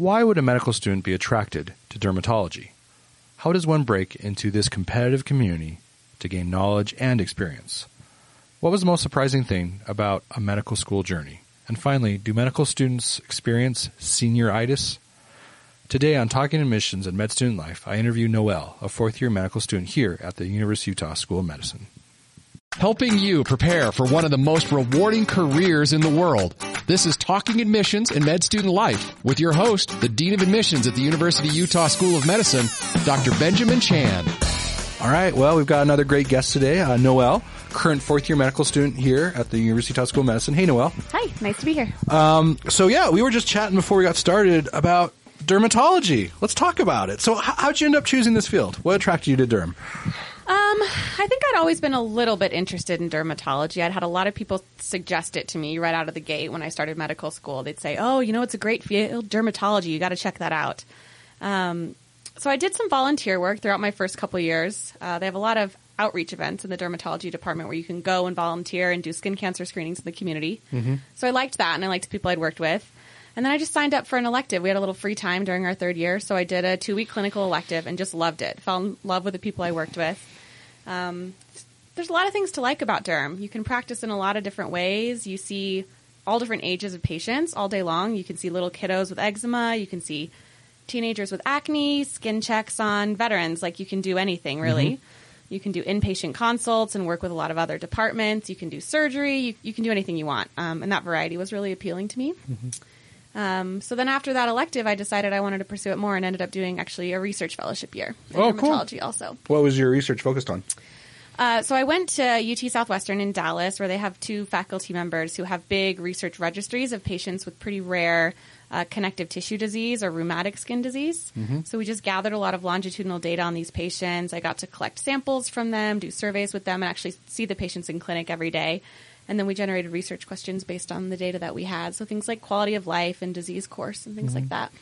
Why would a medical student be attracted to dermatology? How does one break into this competitive community to gain knowledge and experience? What was the most surprising thing about a medical school journey? And finally, do medical students experience senioritis? Today on Talking Admissions and Med Student Life, I interview Noelle, a fourth year medical student here at the University of Utah School of Medicine. Helping you prepare for one of the most rewarding careers in the world. This is Talking Admissions and Med Student Life with your host, the Dean of Admissions at the University of Utah School of Medicine, Dr. Benjamin Chan. All right, well, we've got another great guest today, uh, Noelle, current fourth year medical student here at the University of Utah School of Medicine. Hey, Noelle. Hi, nice to be here. Um, so yeah, we were just chatting before we got started about dermatology. Let's talk about it. So, h- how'd you end up choosing this field? What attracted you to derm? Um, I think I'd always been a little bit interested in dermatology. I'd had a lot of people suggest it to me right out of the gate when I started medical school. They'd say, "Oh, you know, it's a great field, dermatology. You got to check that out." Um, so I did some volunteer work throughout my first couple years. Uh, they have a lot of outreach events in the dermatology department where you can go and volunteer and do skin cancer screenings in the community. So I liked that, and I liked the people I'd worked with. And then I just signed up for an elective. We had a little free time during our third year, so I did a two week clinical elective and just loved it. Fell in love with the people I worked with. Um, there's a lot of things to like about derm. You can practice in a lot of different ways. You see all different ages of patients all day long. You can see little kiddos with eczema. You can see teenagers with acne, skin checks on veterans. Like you can do anything really. You can do inpatient consults and work with a lot of other departments. You can do surgery. You, you can do anything you want. Um, and that variety was really appealing to me. Um, so then after that elective, I decided I wanted to pursue it more and ended up doing actually a research fellowship year in Oh, cool. dermatology also. What was your research focused on? Uh, so I went to UT Southwestern in Dallas, where they have two faculty members who have big research registries of patients with pretty rare uh, connective tissue disease or rheumatic skin disease. So we just gathered a lot of longitudinal data on these patients. I got to collect samples from them, do surveys with them, and actually see the patients in clinic every day. And then we generated research questions based on the data that we had. So things like quality of life and disease course and things like that.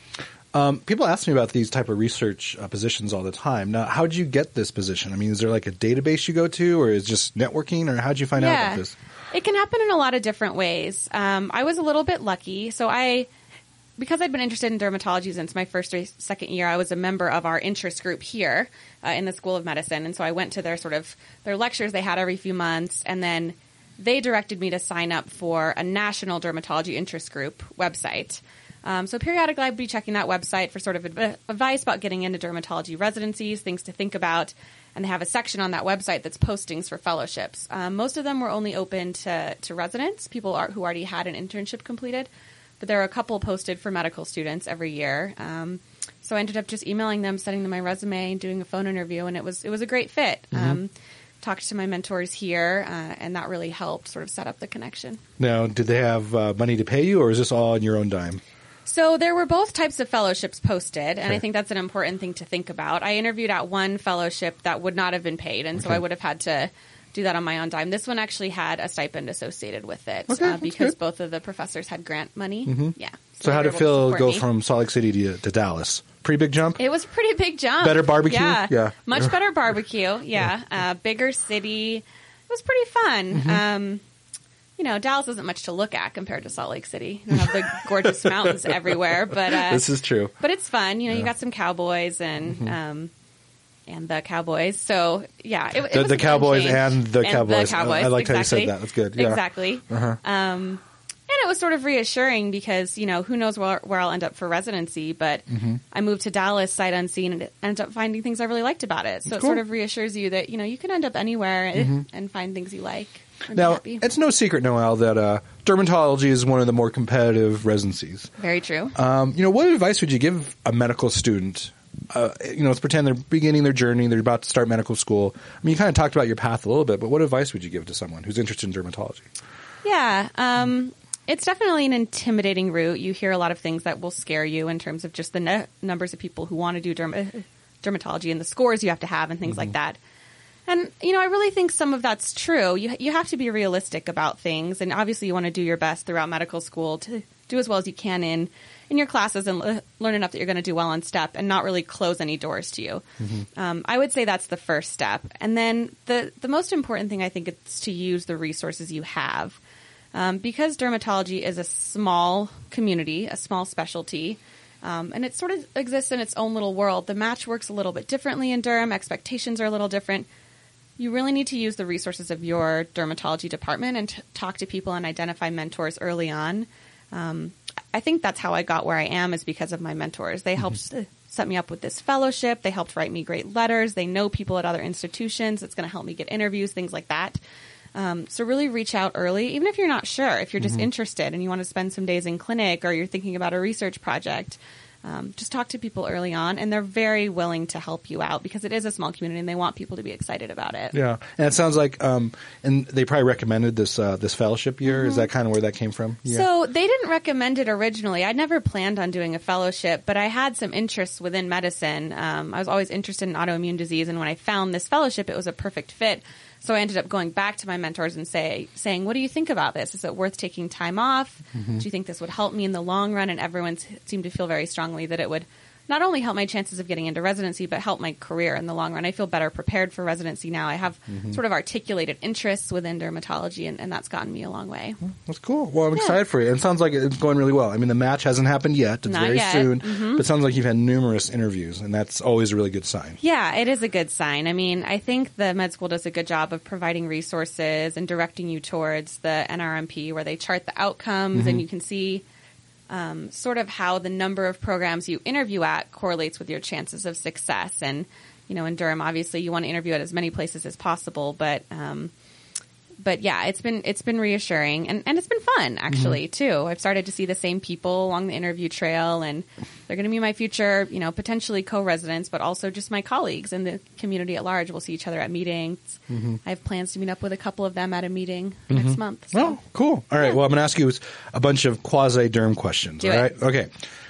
Um, people ask me about these type of research uh, positions all the time. Now, how did you get this position? I mean, is there like a database you go to, or is just networking, or how did you find out about this? It can happen in a lot of different ways. Um, I was a little bit lucky. So I, because I'd been interested in dermatology since my first or second year, I was a member of our interest group here uh, in the School of Medicine. And so I went to their sort of, their lectures they had every few months. And then they directed me to sign up for a national dermatology interest group website. Um, so periodically, I'd be checking that website for sort of adv- advice about getting into dermatology residencies, things to think about, and they have a section on that website that's postings for fellowships. Um, most of them were only open to, to residents, people are, who already had an internship completed, but there are a couple posted for medical students every year. Um, so I ended up just emailing them, sending them my resume, doing a phone interview, and it was it was a great fit. Um, talked to my mentors here, uh, and that really helped sort of set up the connection. Now, did they have uh, money to pay you, or is this all on your own dime? So there were both types of fellowships posted, and Okay. I think that's an important thing to think about. I interviewed at one fellowship that would not have been paid, and so I would have had to do that on my own dime. This one actually had a stipend associated with it Okay, uh, because good. both of the professors had grant money. Yeah. So, they how did Phil go me. from Salt Lake City to, to Dallas? Pretty big jump. It was a pretty big jump. Better barbecue? Yeah. Yeah. Much better barbecue. Yeah. Uh, bigger city. It was pretty fun. Mm-hmm. Um, you know, Dallas isn't much to look at compared to Salt Lake City. You have the gorgeous mountains everywhere, but uh, this is true. but it's fun. You know, you Yeah. Mm-hmm. got some cowboys and um, and the cowboys. So yeah, it, it The- was the Cowboys change. and the Cowboys. I- I liked how you said exactly. that. That's good. Yeah. Exactly. Uh-huh. Um, and it was sort of reassuring because you know who knows where, where I'll end up for residency, but Mm-hmm. I moved to Dallas sight unseen and ended up finding things I really liked about it. So That's it sort of reassures you that you know you can end up anywhere and, and find things you like. Now, it's no secret, Noelle, that uh, dermatology is one of the more competitive residencies. very true. Um, you know, what advice would you give a medical student? Uh, you know, let's pretend they're beginning their journey, they're about to start medical school. I mean, you kind of talked about your path a little bit, but what advice would you give to someone who's interested in dermatology? Yeah, um, it's definitely an intimidating route. You hear a lot of things that will scare you in terms of just the nu- numbers of people who want to do derm- dermatology and the scores you have to have and things like that. And you know, I really think some of that's true. You you have to be realistic about things, and obviously, you want to do your best throughout medical school to do as well as you can in in your classes and le- learn enough that you're going to do well on step, and not really close any doors to you. Um, I would say that's the first step, and then the the most important thing I think is to use the resources you have. Um, because dermatology is a small community, a small specialty, Um, and it sort of exists in its own little world. The match works a little bit differently in derm. Expectations are a little different. You really need to use the resources of your dermatology department and t- talk to people and identify mentors early on. Um, I think that's how I got where I am is because of my mentors. They helped s- set me up with this fellowship. They helped write me great letters. They know people at other institutions. It's going to help me get interviews, things like that. Um, so really reach out early, even if you're not sure, if you're just interested and you want to spend some days in clinic or you're thinking about a research project. Um, just talk to people early on, and they're very willing to help you out because it is a small community and they want people to be excited about it. Yeah, and it sounds like, um, and they probably recommended this uh, this fellowship year. Is that kind of where that came from? Yeah. Mm-hmm. So they didn't recommend it originally. I'd never planned on doing a fellowship, but I had some interests within medicine. Um, I was always interested in autoimmune disease, and when I found this fellowship, it was a perfect fit. So I ended up going back to my mentors and say, saying, "What do you think about this? Is it worth taking time off? Mm-hmm. Do you think this would help me in the long run?" And everyone seemed to feel very strongly that it would not only help my chances of getting into residency, but help my career in the long run. I feel better prepared for residency now. I have Mm-hmm. sort of articulated interests within dermatology, and, and that's gotten me a long way. That's cool. Well, I'm Yeah. excited for you. It sounds like it's going really well. I mean, the match hasn't happened yet. It's Not very yet. soon. Mhm. But it sounds like you've had numerous interviews, and that's always a really good sign. Yeah, it is a good sign. I mean, I think the med school does a good job of providing resources and directing you towards the NRMP where they chart the outcomes and you can see um, sort of how the number of programs you interview at correlates with your chances of success. And, you know, in derm, obviously you want to interview at as many places as possible, but, um, but yeah, it's been it's been reassuring and, and it's been fun actually mm-hmm. too. I've started to see the same people along the interview trail, and they're going to be my future, you know, potentially co-residents, but also just my colleagues in the community at large. We'll see each other at meetings. Mm-hmm. I have plans to meet up with a couple of them at a meeting mm-hmm. next month. so- Oh, cool. All right. Well, I'm going to ask you a bunch of quasi derm questions. Do all it. right. Okay.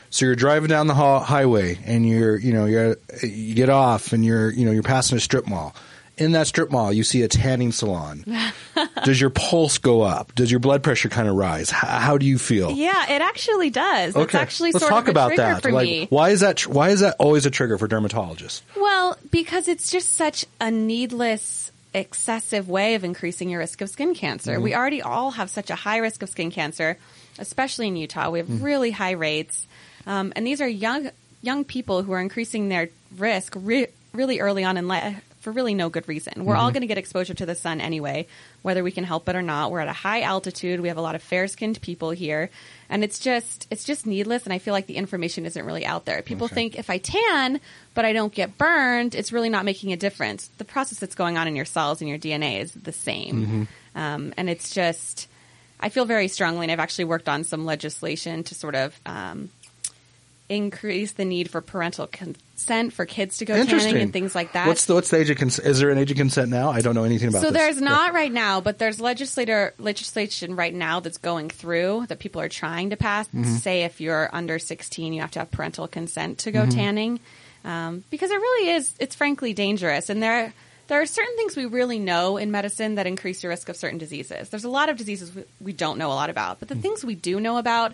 So you're driving down the ha- highway, and you're, you know, you're, you get off, and you're, you know, you're passing a strip mall. In that strip mall, you see a tanning salon. Does your pulse go up? Does your blood pressure kind of rise? H- how do you feel? Yeah, it actually does. It's actually Let's sort talk of a about trigger that. for like, me. why is that? Tr- why is that always a trigger for dermatologists? Well, because it's just such a needless, excessive way of increasing your risk of skin cancer. We already all have such a high risk of skin cancer, especially in Utah. We have really high rates, um, and these are young young people who are increasing their risk re- really early on in life for really no good reason. We're all going to get exposure to the sun anyway, whether we can help it or not. We're at a high altitude. We have a lot of fair-skinned people here, and it's just it's just needless. And I feel like the information isn't really out there. People Okay. think if I tan but I don't get burned, it's really not making a difference. The process that's going on in your cells and your DNA is the same, um, and it's just. I feel very strongly, and I've actually worked on some legislation to sort of um, increase the need for parental consent for kids to go tanning and things like that. What's the what's the age of consent? Is there an age of consent now? I don't know anything about so this. there's not right now, but there's legislator legislation right now that's going through that people are trying to pass. Mm-hmm. Say if you're under 16, you have to have parental consent to go Mm-hmm. tanning, um, because it really is. It's frankly dangerous, and there there are certain things we really know in medicine that increase your risk of certain diseases. There's a lot of diseases we, we don't know a lot about, but Mm. the things we do know about.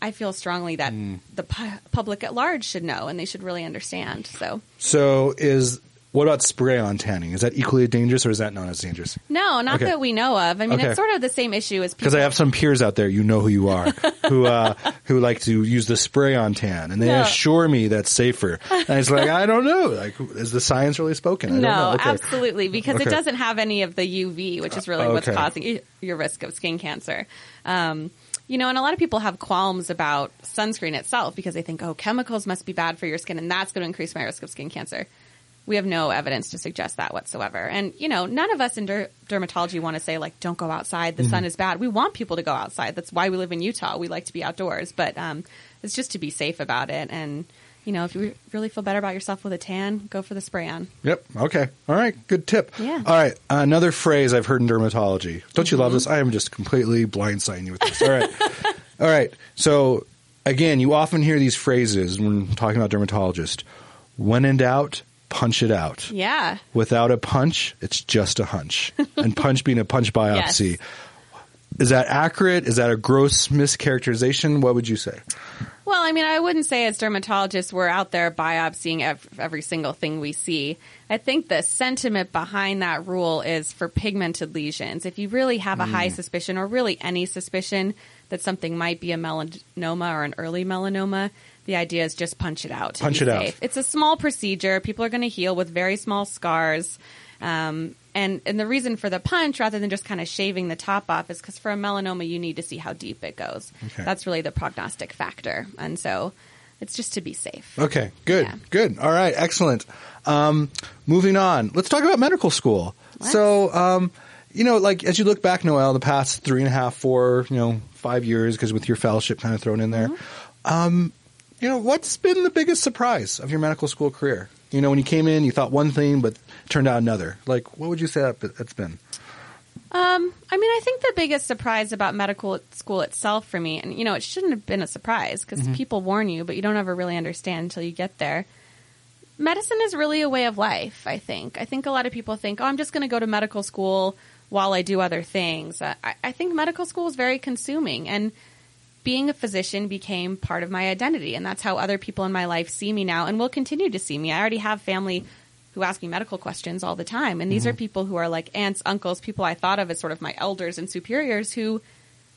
I feel strongly that the pu- public at large should know and they should really understand. So, So is what about spray on tanning? Is that equally dangerous, or is that not as dangerous? no, not Okay. that we know of. I mean, Okay. it's sort of the same issue as. Because I have some peers out there, you know who you are, who uh, who like to use the spray on tan, and they No. assure me that's safer. And it's like I don't know, like is the science really spoken? I don't No, know. Okay. absolutely, because it doesn't have any of the UV, which is really what's Okay. causing your risk of skin cancer. Um, you know, and a lot of people have qualms about sunscreen itself because they think, oh, chemicals must be bad for your skin, and that's going to increase my risk of skin cancer. We have no evidence to suggest that whatsoever. And, you know, none of us in der- dermatology want to say, like, don't go outside. The sun Mm-hmm. is bad. We want people to go outside. That's why we live in Utah. We like to be outdoors. But um, it's just to be safe about it. And, you know, if you really feel better about yourself with a tan, go for the spray on. Yep. Okay. All right. Good tip. Yeah. All right. Another phrase I've heard in dermatology. Don't you love Mm-hmm. this? I am just completely blindsiding you with this. All right. All right. So again, you often hear these phrases when talking about dermatologists. When in doubt, punch it out. Yeah. Without a punch, it's just a hunch. and punch being a punch biopsy. Yes. Is that accurate? Is that a gross mischaracterization? What would you say? Well, I mean, I wouldn't say as dermatologists we're out there biopsying ev- every single thing we see. I think the sentiment behind that rule is for pigmented lesions. If you really have a high hmm. suspicion or really any suspicion that something might be a melanoma or an early melanoma, the idea is just punch it out. Punch it out. It's a small procedure. People are going to heal with very small scars. Um, and, and the reason for the punch, rather than just kind of shaving the top off, is because for a melanoma, you need to see how deep it goes. Okay. That's really the prognostic factor. And so it's just to be safe. Okay, good, Yeah. good. All right, excellent. Um, moving on, let's talk about medical school. Let's. So, um, you know, like as you look back, Noelle, the past three and a half, four, you know, five years, because with your fellowship kind of thrown in there, um, you know, what's been the biggest surprise of your medical school career? You know, when you came in, you thought one thing, but turned out another. Like, what would you say that it's been? Um, I mean, I think the biggest surprise about medical school itself for me, and you know, it shouldn't have been a surprise because Mm-hmm. people warn you, but you don't ever really understand until you get there. Medicine is really a way of life, I think. I think a lot of people think, oh, I'm just going to go to medical school while I do other things. I, I think medical school is very consuming, and being a physician became part of my identity, and that's how other people in my life see me now and will continue to see me. I already have family who ask me medical questions all the time, and these are people who are like aunts, uncles, people I thought of as sort of my elders and superiors who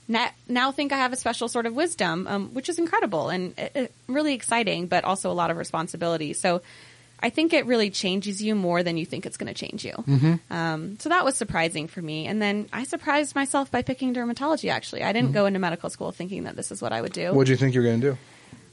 na- now think I have a special sort of wisdom, um, which is incredible and uh, uh, really exciting, but also a lot of responsibility. So. I think it really changes you more than you think it's going to change you. Um, so that was surprising for me. And then I surprised myself by picking dermatology, actually. I didn't go into medical school thinking that this is what I would do. What do you think you're going to do?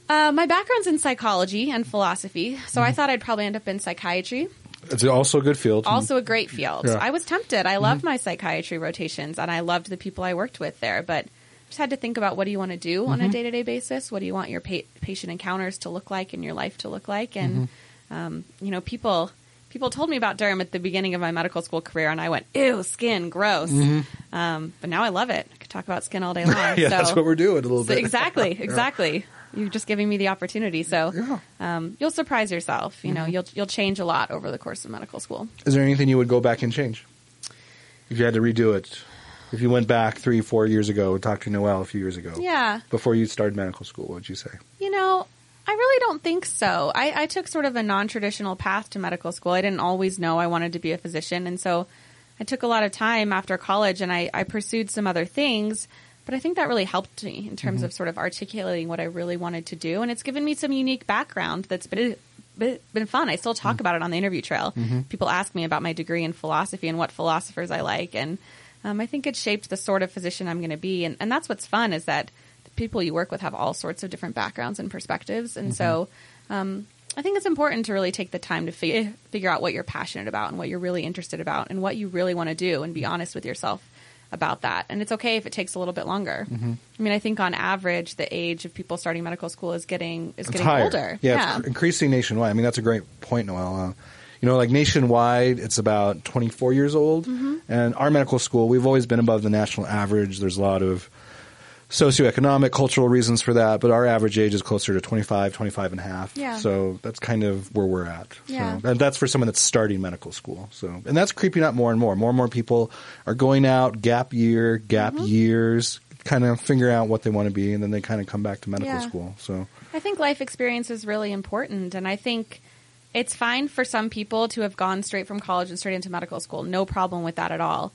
Uh, my background's in psychology and philosophy, so Mm-hmm. I thought I'd probably end up in psychiatry. It's also a good field. Also a great field. Yeah. Mm-hmm. I was tempted. I loved my psychiatry rotations, and I loved the people I worked with there, but just had to think about what do you want to do on Mm-hmm. a day to day basis? What do you want your pa- patient encounters to look like and your life to look like? And Mm-hmm. Um, you know, people people told me about derm at the beginning of my medical school career, and I went, "Ew, skin, gross." Um, but now I love it. I could talk about skin all day long. Mm-hmm. yeah, so, that's what we're doing a little so bit. exactly, exactly. You're just giving me the opportunity, so Yeah. Mm-hmm. um, you'll surprise yourself. You know, you'll you'll change a lot over the course of medical school. Is there anything you would go back and change? If you had to redo it, if you went back three, four years ago, and talked to Noelle a few years ago, Yeah. before you started medical school, what would you say? You know, I really don't think so. I, I took sort of a non traditional path to medical school. I didn't always know I wanted to be a physician. And so I took a lot of time after college and I, I pursued some other things. But I think that really helped me in terms mm-hmm. of sort of articulating what I really wanted to do. And it's given me some unique background that's been, been, been fun. I still talk mm-hmm. about it on the interview trail. Mm-hmm. People ask me about my degree in philosophy and what philosophers I like. And um, I think it shaped the sort of physician I'm going to be. And, and that's what's fun is that people you work with have all sorts of different backgrounds and perspectives. And so um, I think it's important to really take the time to fi- figure out what you're passionate about and what you're really interested about and what you really want to do and be honest with yourself about that. And it's okay if it takes a little bit longer. I mean, I think on average, the age of people starting medical school is getting is It's getting higher. older. Yeah, it's cr- increasing nationwide. I mean, that's a great point, Noelle. Uh, you know, like nationwide, it's about 24 years old. Mm-hmm. And our medical school, we've always been above the national average. There's a lot of socioeconomic, cultural reasons for that, but our average age is closer to 25, 25 and a half. Yeah. So that's kind of where we're at. Yeah. So, and that's for someone that's starting medical school. So, and that's creeping up more and more. More and more people are going out, gap year, gap Mm-hmm. years, kind of figure out what they want to be, and then they kind of come back to medical Yeah. school. So, I think life experience is really important, and I think it's fine for some people to have gone straight from college and straight into medical school. No problem with that at all.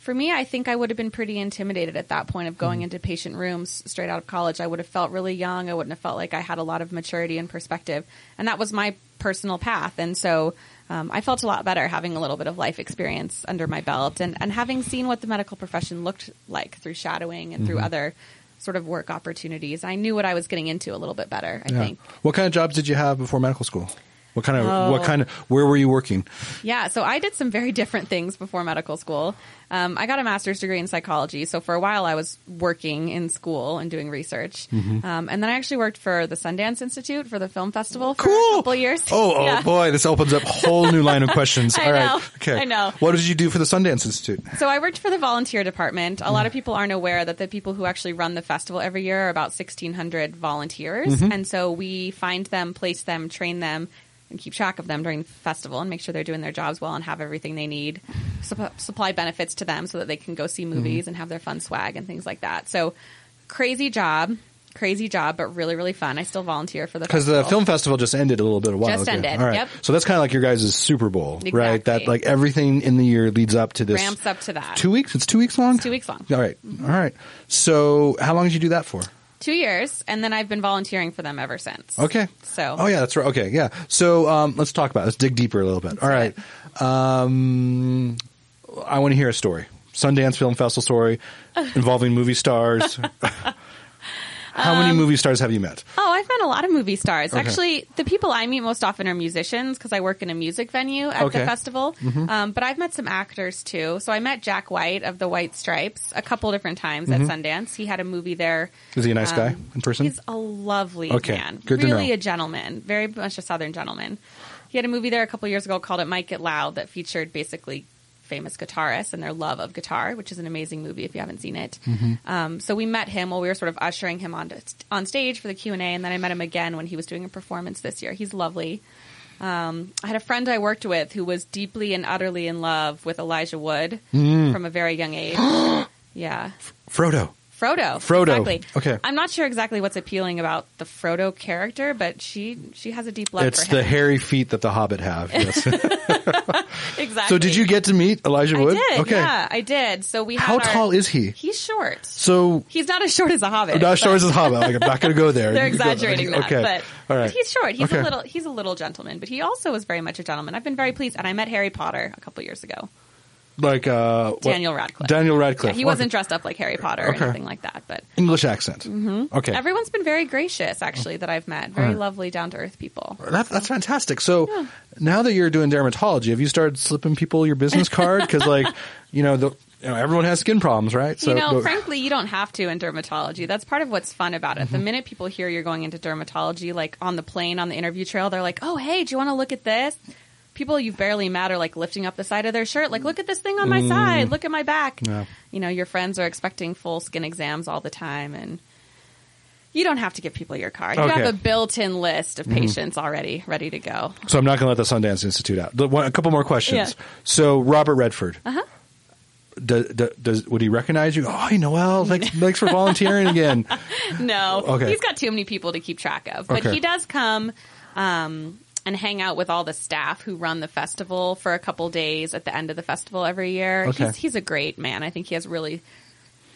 For me, I think I would have been pretty intimidated at that point of going into patient rooms straight out of college. I would have felt really young. I wouldn't have felt like I had a lot of maturity and perspective, and that was my personal path. And so um, I felt a lot better having a little bit of life experience under my belt and, and having seen what the medical profession looked like through shadowing and through other sort of work opportunities. I knew what I was getting into a little bit better, I Yeah. think. What kind of jobs did you have before medical school? What kind of what Oh. kind of where were you working? Yeah, so I did some very different things before medical school. Um, I got a master's degree in psychology, so for a while I was working in school and doing research, Mm-hmm. um, and then I actually worked for the Sundance Institute for the film festival for a couple years. Oh, oh boy, this opens up a whole new line of questions. I All right. know, Okay. I know. What did you do for the Sundance Institute? So I worked for the volunteer department. A lot Mm. of people aren't aware that the people who actually run the festival every year are about 1,600 volunteers. Mm-hmm. And so we find them, place them, train them, and keep track of them during the festival and make sure they're doing their jobs well and have everything they need. Supp- supply benefits to them so that they can go see Mm-hmm. movies and have their fun swag and things like that. So crazy job. Crazy job, but really, really fun. I still volunteer for the Because the film festival just ended a little bit a while Just ago. ended, All right. yep. So that's kind of like your guys' Super Bowl, right? That like everything in the year leads up to this. Ramps up to that. Two weeks? It's two weeks long? Two weeks long. All right. All right. So how long did you do that for? Two years, and then I've been volunteering for them ever since. Okay. So- Oh yeah, that's right. Okay, yeah. So um, let's talk about. It. Let's dig deeper a little bit. All right. Um, I want to hear a story. Sundance Film Festival story involving movie stars. How Um, many movie stars have you met? Oh, I've met a lot of movie stars. Okay. Actually, the people I meet most often are musicians because I work in a music venue at Okay. the festival. Um, but I've met some actors too. So I met Jack White of the White Stripes a couple different times at Sundance. He had a movie there. Is he a nice guy Um, in person? He's a lovely Okay, man. good to really a gentleman. Very much a Southern gentleman. He had a movie there a couple years ago called It Might Get Loud that featured basically famous guitarists and their love of guitar, which is an amazing movie if you haven't seen it. Mm-hmm. Um, so we met him while we were sort of ushering him on on stage for the Q and A, and then I met him again when he was doing a performance this year. He's lovely. Um, I had a friend I worked with who was deeply and utterly in love with Elijah Wood Mm. from a very young age. yeah. Frodo. Frodo. Frodo. Exactly. Okay. I'm not sure exactly what's appealing about the Frodo character, but she she has a deep love for him. It's the hairy feet that the Hobbit have. Yes. exactly. so did you get to meet Elijah I Wood? did. okay. Yeah, I did. So we. How had our- tall is he? He's short. So He's not as short as a hobbit. not as short as a Hobbit. Like, I'm not going to go there. They're exaggerating that, Okay. but, All right. but he's short. He's Okay. a little. He's a little gentleman, but he also was very much a gentleman. I've been very pleased, and I met Harry Potter a couple years ago. Like uh, what- Daniel Radcliffe. Daniel Radcliffe. Yeah, he wasn't dressed up like Harry Potter or Okay. anything like that, but English accent. Mm-hmm. Okay. everyone's been very gracious. Actually, that I've met, very Alright. lovely, down to earth people. That, that's fantastic. So now that you're doing dermatology, have you started slipping people your business card? Because like, you know, the, you know, everyone has skin problems, right? So you know, but- frankly, you don't have to in dermatology. That's part of what's fun about it. Mm-hmm. The minute people hear you're going into dermatology, like on the plane, on the interview trail, they're like, "Oh, hey, do you want to look at this?" People you've barely met are like lifting up the side of their shirt, like, "Look at this thing on my side. Look at my back." Mm. Yeah. You know, your friends are expecting full skin exams all the time, and you don't have to give people your card. You Okay. Mm-hmm. have a built-in list of patients already ready to go. so I'm not going to let the Sundance Institute out. The, one, a couple more questions. Yeah. So Robert Redford. Uh-huh. Does, does would he recognize you? Oh, hi, Noelle. Thanks, thanks for volunteering again. No, Okay. he's got too many people to keep track of. But Okay. he does come um, and hang out with all the staff who run the festival for a couple days at the end of the festival every year. Okay. He's, he's a great man. I think he has really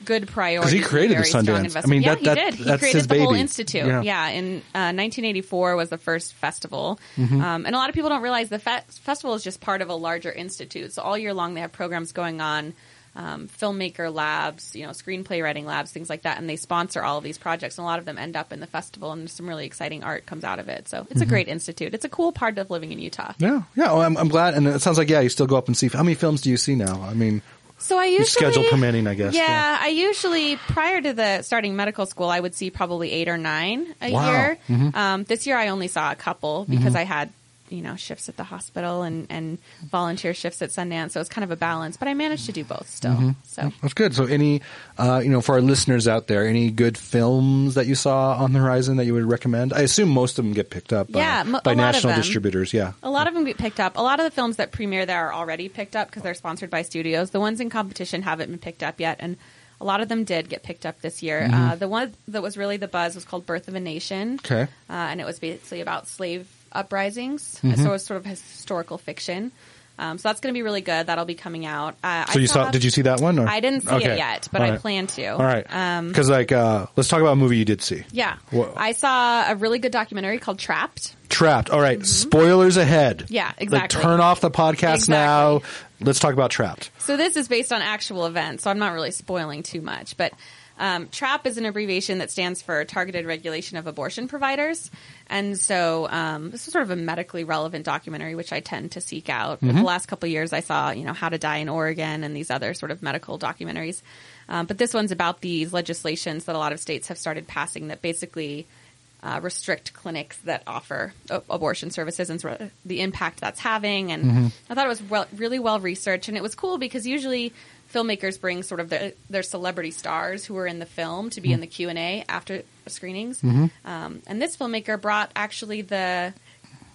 good priorities. he created the Sundance. I mean, yeah, that- he that- did. He created the whole institute. Yeah. Yeah, in uh, 1984 was the first festival, Mm-hmm. um, and a lot of people don't realize the fe- festival is just part of a larger institute. So all year long they have programs going on. Um, filmmaker labs, you know, screenplay writing labs, things like that, and they sponsor all of these projects. And a lot of them end up in the festival, and some really exciting art comes out of it. So Mm-hmm. it's a great institute. It's a cool part of living in Utah. Yeah, yeah. Well, I'm, I'm glad, and it sounds like yeah, you still go up and see. How many films do you see now? I mean, So I usually schedule permitting, I guess, Yeah, yeah. I usually prior to the starting medical school, I would see probably eight or nine a Wow. year. Mm-hmm. Um, this year, I only saw a couple because I had you know shifts at the hospital and and volunteer shifts at Sundance, so it's kind of a balance. But I managed to do both still. Mm-hmm. So that's good. So, any, uh, you know, for our listeners out there, any good films that you saw on the horizon that you would recommend? I assume most of them get picked up by, Yeah, mo- by a lot of national distributors. Yeah. A lot of them get picked up. A lot of the films that premiere there are already picked up because they're sponsored by studios. The ones in competition haven't been picked up yet, and a lot of them did get picked up this year. Uh, the one that was really the buzz was called Birth of a Nation. Mm-hmm. Okay. Uh, and it was basically about slave uprisings. Mm-hmm. So it's sort of historical fiction. Um, so that's going to be really good. That'll be coming out. Uh, So I you saw? Did you see that one? Or? I didn't see Okay. it yet, but All I plan to. All right. Um, Because like, uh, let's talk about a movie you did see. yeah. Wha- I saw a really good documentary called Trapped. Trapped. All right. Spoilers ahead. Mm-hmm. Yeah, Like, exactly. turn off the podcast Exactly. now. Let's talk about Trapped. So this is based on actual events, so I'm not really spoiling too much. But um, TRAP is an abbreviation that stands for Targeted Regulation of Abortion Providers. And so um, this is sort of a medically relevant documentary, which I tend to seek out. Mm-hmm. The last couple years, I saw, you know, How to Die in Oregon and these other sort of medical documentaries. Um, but this one's about these legislations that a lot of states have started passing that basically uh, restrict clinics that offer abortion services and sort of the impact that's having. And Mm-hmm. I thought it was well, really well researched, and it was cool because usually filmmakers bring sort of their, their celebrity stars who are in the film to be Mm-hmm. in the Q and A after screenings. Um, and this filmmaker brought actually the.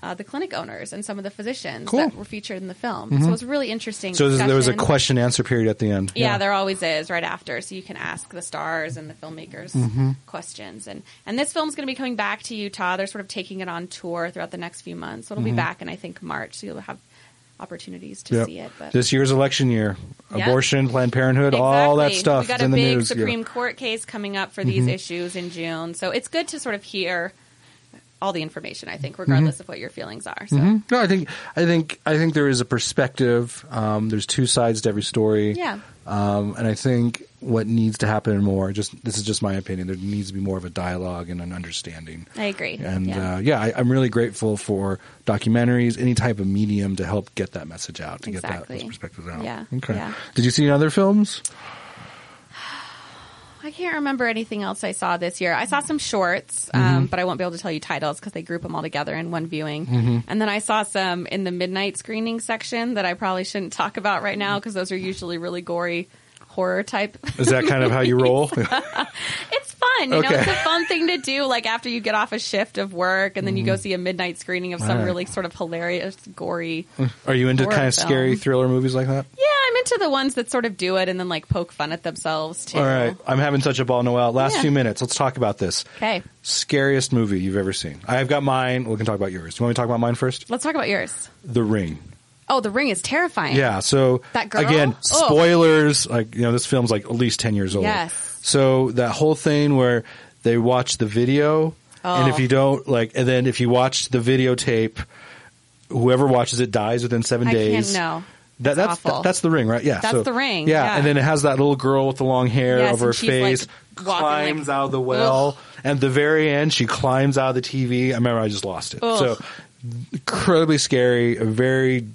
Uh, the clinic owners and some of the physicians Cool. that were featured in the film. So it was really interesting. So there was a discussion. question answer period at the end. Yeah, there always is right after, so you can ask the stars and the filmmakers Mm-hmm. questions. And and this film's going to be coming back to Utah. They're sort of taking it on tour throughout the next few months. So it'll Mm-hmm. be back in I think March. So you'll have opportunities to Yep. see it. But This year's election year, Yeah. abortion, Planned Parenthood, all that stuff We got a big news. Yeah. Mm-hmm. Supreme Court case coming up for these issues in June, so it's good to sort of hear all the information. I think, regardless Mm-hmm. of what your feelings are. So No, I think I think I think there is a perspective. Um, there's two sides to every story. Yeah. Um, and I think what needs to happen more, just this is just my opinion, there needs to be more of a dialogue and an understanding. I agree. And Yeah. uh, yeah, I, I'm really grateful for documentaries, any type of medium to help get that message out, to get that Exactly. those perspectives out. Yeah, Okay. yeah. Did you see any other films? I can't remember anything else I saw this year. I saw some shorts, Mm-hmm. um, but I won't be able to tell you titles because they group them all together in one viewing. Mm-hmm. And then I saw some in the midnight screening section that I probably shouldn't talk about right now because those are usually really gory horror type. Is that kind of how you roll? it's fun, you know. Okay. It's a fun thing to do. Like after you get off a shift of work, and then you go see a midnight screening of some Right. really sort of hilarious, gory. Are you into kind of scary thriller movies like that? Yeah, I'm into the ones that sort of do it and then like poke fun at themselves too. All right. I'm having such a ball, Noelle. Last Yeah. few minutes. Let's talk about this. Okay, Scariest movie you've ever seen. I've got mine. We can talk about yours. Do you want me to talk about mine first? let's talk about yours. The Ring. Oh, The Ring is terrifying. Yeah. So That girl? again, Oh. spoilers. Like you know, this film's like at least ten years old. Yes. So that whole thing where they watch the video, and Oh. if you don't like, and then if you watch the videotape, whoever watches it dies within seven I days. can't know. That, that's that's the ring, right? Yeah, That's so- The Ring, Yeah, yeah. and then it has that little girl with the long hair Yes, over her and face, like, climbs like, out of the well, and at the very end she climbs out of the TV. I remember I just lost it. Ugh. So incredibly scary, a very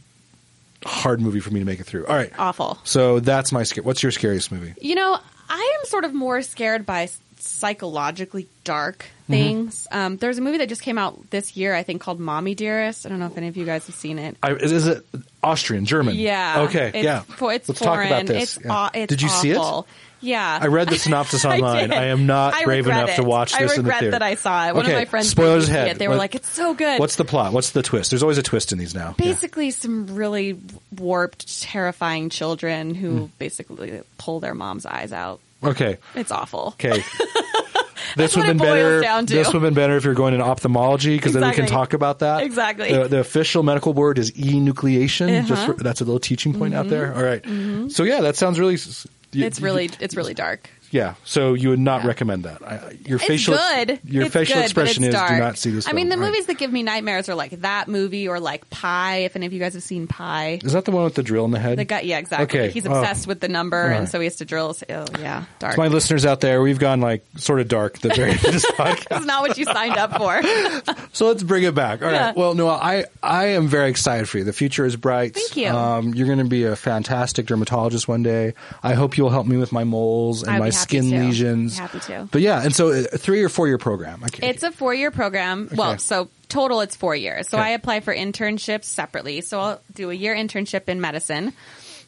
hard movie for me to make it through. All right, Awful. So that's my scare. What's your scariest movie? You know, I am sort of more scared by psychologically dark Mm-hmm. things. Um, there's a movie that just came out this year, I think, called Mommy Dearest. I don't know if any of you guys have seen it. I, is it Austrian, German? Yeah. Okay. It's, yeah. It's Let's foreign. talk about this. It's, Yeah. aw- it's Did you see it? awful. Yeah. I read the synopsis online. did. I am not I brave enough to watch this I in the regret that I saw it. One Okay, of my friends spoilers made me see ahead. It. They were What- like, "It's so good." What's the plot? What's the twist? There's always a twist in these now. Yeah. basically some really warped, terrifying children who Hmm. basically pull their mom's eyes out. Okay. It's awful. Okay. This would have been better. boils down to. This would have been better if you're going into ophthalmology because then we can talk about that. Exactly. The, the official medical word is enucleation. Just Uh-huh. for, that's a little teaching point out there. All right. So yeah, that sounds really. you- It's really, it's really dark. Yeah. So you would not Yeah. recommend that. I, your It's facial. good. Your It's facial good, expression is do dark. not see this. I mean, the right. movies that give me nightmares are like that movie or like Pi. If any of you guys have seen Pi, Is that the one with the drill in the head? the guy, yeah, exactly. Okay. He's Oh. obsessed with the number, right. and so he has to drill. His, oh, yeah, dark. To my listeners out there, we've gone like sort of dark the very this podcast. That's not what you signed up for. So let's bring it back. All right. Yeah. Well, Noah, I, I am very excited for you. The future is bright. Thank you. Um, you're going to be a fantastic dermatologist one day. I hope you'll help me with my moles and my skin to. lesions. Happy to. But yeah, and so a three or four year program. It's a four year program. Well, so total it's four years. So Okay. I apply for internships separately. So I'll do a year internship in medicine.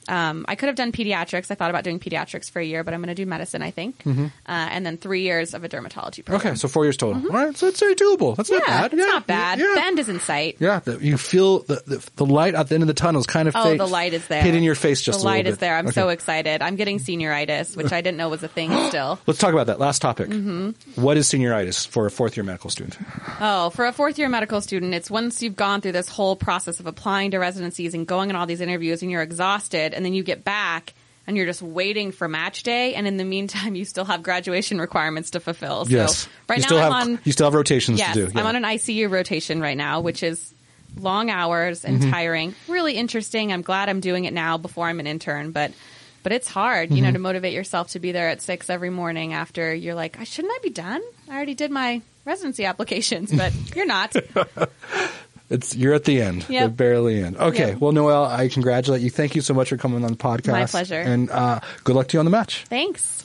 Um, I could have done pediatrics. I thought about doing pediatrics for a year, but I'm going to do medicine, I think. Uh, and then three years of a dermatology program. Mm-hmm. okay, so four years total. All right, so it's very doable. That's Yeah, not bad. it's yeah, not bad. Yeah. The end is in sight. yeah, the, you feel the, the the light at the end of the tunnel is kind of Oh, fake- the light is there. hitting your face just the a little bit. The light is there. I'm Okay. so excited. I'm getting senioritis, which I didn't know was a thing still. Let's talk about that last topic. Mm-hmm. What is senioritis for a fourth year medical student? Oh, for a fourth year medical student, it's once you've gone through this whole process of applying to residencies and going on all these interviews and you're exhausted and then you get back and you're just waiting for match day and in the meantime you still have graduation requirements to fulfill. So yes, right you now I'm on you still have rotations yes, to do. I'm on an ICU rotation right now, which is long hours and Mm-hmm. tiring. Really interesting. I'm glad I'm doing it now before I'm an intern, but but it's hard, Mm-hmm. you know, to motivate yourself to be there at six every morning after you're like, I shouldn't I be done? I already did my residency applications, but you're not. It's you're at the end, Yep. the barely end. Okay, Yep. well, Noelle, I congratulate you. Thank you so much for coming on the podcast. My pleasure. And uh, good luck to you on the match. Thanks.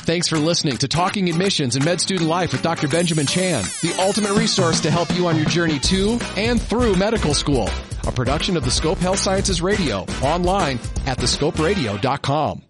Thanks for listening to Talking Admissions and Med Student Life with Dr. Benjamin Chan, the ultimate resource to help you on your journey to and through medical school. A production of the Scope Health Sciences Radio, online at thescoperadio.com.